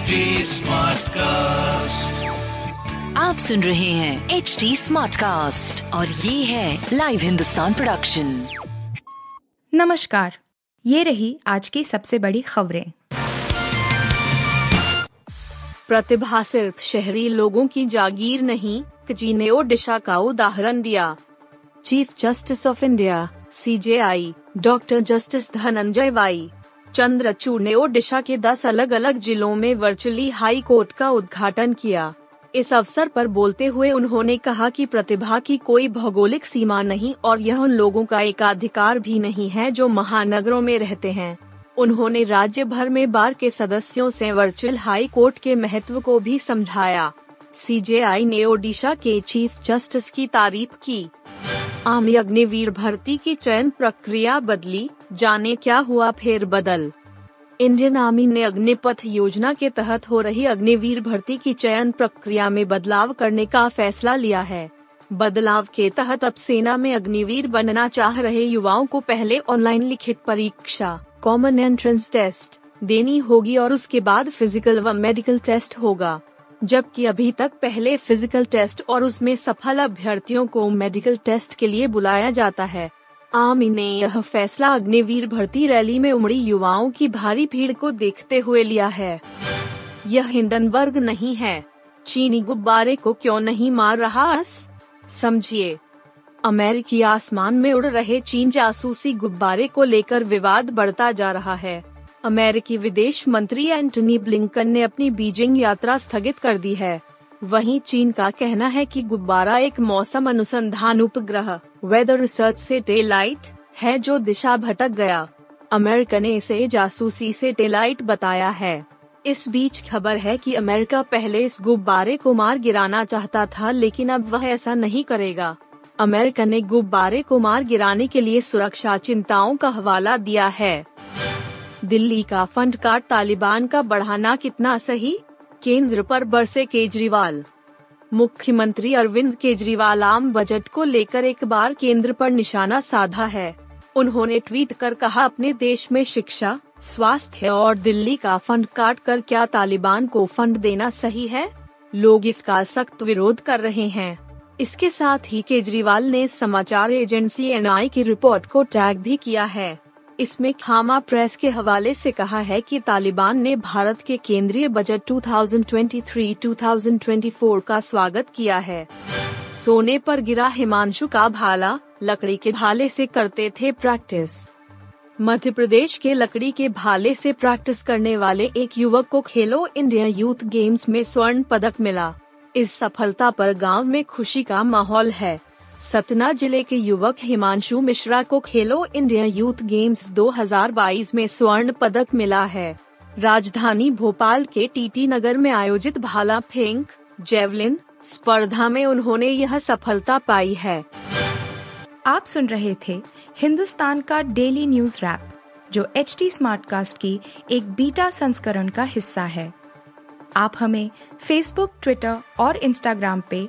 HD Smartcast. आप सुन रहे हैं एच डी स्मार्ट कास्ट और ये है लाइव हिंदुस्तान प्रोडक्शन नमस्कार ये रही आज की सबसे बड़ी खबरें। प्रतिभा सिर्फ़ शहरी लोगों की जागीर नहीं जी ने ओडिशा का उदाहरण दिया। Chief justice of India C J I doctor justice Dhananjaya Y. Chandrachud ने ओडिशा के 10 अलग अलग जिलों में वर्चुअली हाई कोर्ट का उद्घाटन किया। इस अवसर पर बोलते हुए उन्होंने कहा कि प्रतिभा की कोई भौगोलिक सीमा नहीं और यह उन लोगों का एकाधिकार भी नहीं है जो महानगरों में रहते हैं। उन्होंने राज्य भर में बार के सदस्यों से वर्चुअल हाई कोर्ट के महत्व को भी समझाया। सीजेआई ने ओडिशा के चीफ जस्टिस की तारीफ़ की। आम अग्निवीर भर्ती की चयन प्रक्रिया बदली। जाने क्या हुआ फेर बदल इंडियन आर्मी ने अग्निपथ योजना के तहत हो रही अग्निवीर भर्ती की चयन प्रक्रिया में बदलाव करने का फैसला लिया है। बदलाव के तहत अब सेना में अग्निवीर बनना चाह रहे युवाओं को पहले ऑनलाइन लिखित परीक्षा कॉमन एंट्रेंस टेस्ट देनी होगी और उसके बाद फ़िज़िकल व मेडिकल टेस्ट होगा। जबकि अभी तक पहले फ़िज़िकल टेस्ट और उसमें सफल अभ्यर्थियों को मेडिकल टेस्ट के लिए बुलाया जाता है। आर्मी ने यह फैसला अग्निवीर भर्ती रैली में उमड़ी युवाओं की भारी भीड़ को देखते हुए लिया है। यह हिंडनबर्ग नहीं है। चीनी गुब्बारे को क्यों नहीं मार रहा समझिए। अमेरिकी आसमान में उड़ रहे चीन जासूसी गुब्बारे को लेकर विवाद बढ़ता जा रहा है। अमेरिकी विदेश मंत्री एंटनी ब्लिंकन ने अपनी बीजिंग यात्रा स्थगित कर दी है। वहीं चीन का कहना है कि गुब्बारा एक मौसम अनुसंधान उपग्रह वेदर रिसर्च से टेलाइट है जो दिशा भटक गया। अमेरिका ने इसे जासूसी से टेलाइट बताया है। इस बीच खबर है कि अमेरिका पहले इस गुब्बारे को मार गिराना चाहता था, लेकिन अब वह ऐसा नहीं करेगा। अमेरिका ने गुब्बारे को मार गिराने के लिए सुरक्षा चिंताओं का हवाला दिया है। दिल्ली का फंड कार्ड तालिबान का बढ़ाना कितना सही? केंद्र पर बरसे केजरीवाल। मुख्यमंत्री अरविंद केजरीवाल आम बजट को लेकर एक बार केंद्र पर निशाना साधा है। उन्होंने ट्वीट कर कहा, अपने देश में शिक्षा, स्वास्थ्य और दिल्ली का फंड काट कर क्या तालिबान को फंड देना सही है? लोग इसका सख्त विरोध कर रहे हैं। इसके साथ ही केजरीवाल ने समाचार एजेंसी एनआई की रिपोर्ट को टैग भी किया है। इसमें खामा प्रेस के हवाले से कहा है कि तालिबान ने भारत के केंद्रीय बजट 2023-2024 का स्वागत किया है। सोने पर गिरा हिमांशु का भाला, लकड़ी के भाले से करते थे प्रैक्टिस। मध्य प्रदेश के लकड़ी के भाले से प्रैक्टिस करने वाले एक युवक को खेलो इंडिया यूथ गेम्स में स्वर्ण पदक मिला। इस सफलता पर गाँव में खुशी का माहौल है। सतना ज़िले के युवक हिमांशु मिश्रा को खेलो इंडिया यूथ गेम्स 2022 में स्वर्ण पदक मिला है। राजधानी भोपाल के टीटी नगर में आयोजित भाला फेंक, जेवलिन, स्पर्धा में उन्होंने यह सफलता पाई है। आप सुन रहे थे हिंदुस्तान का डेली न्यूज़ रैप, जो एच टी स्मार्ट कास्ट की एक बीटा संस्करण का हिस्सा है। आप हमें फेसबुक ट्विटर और इंस्टाग्राम पे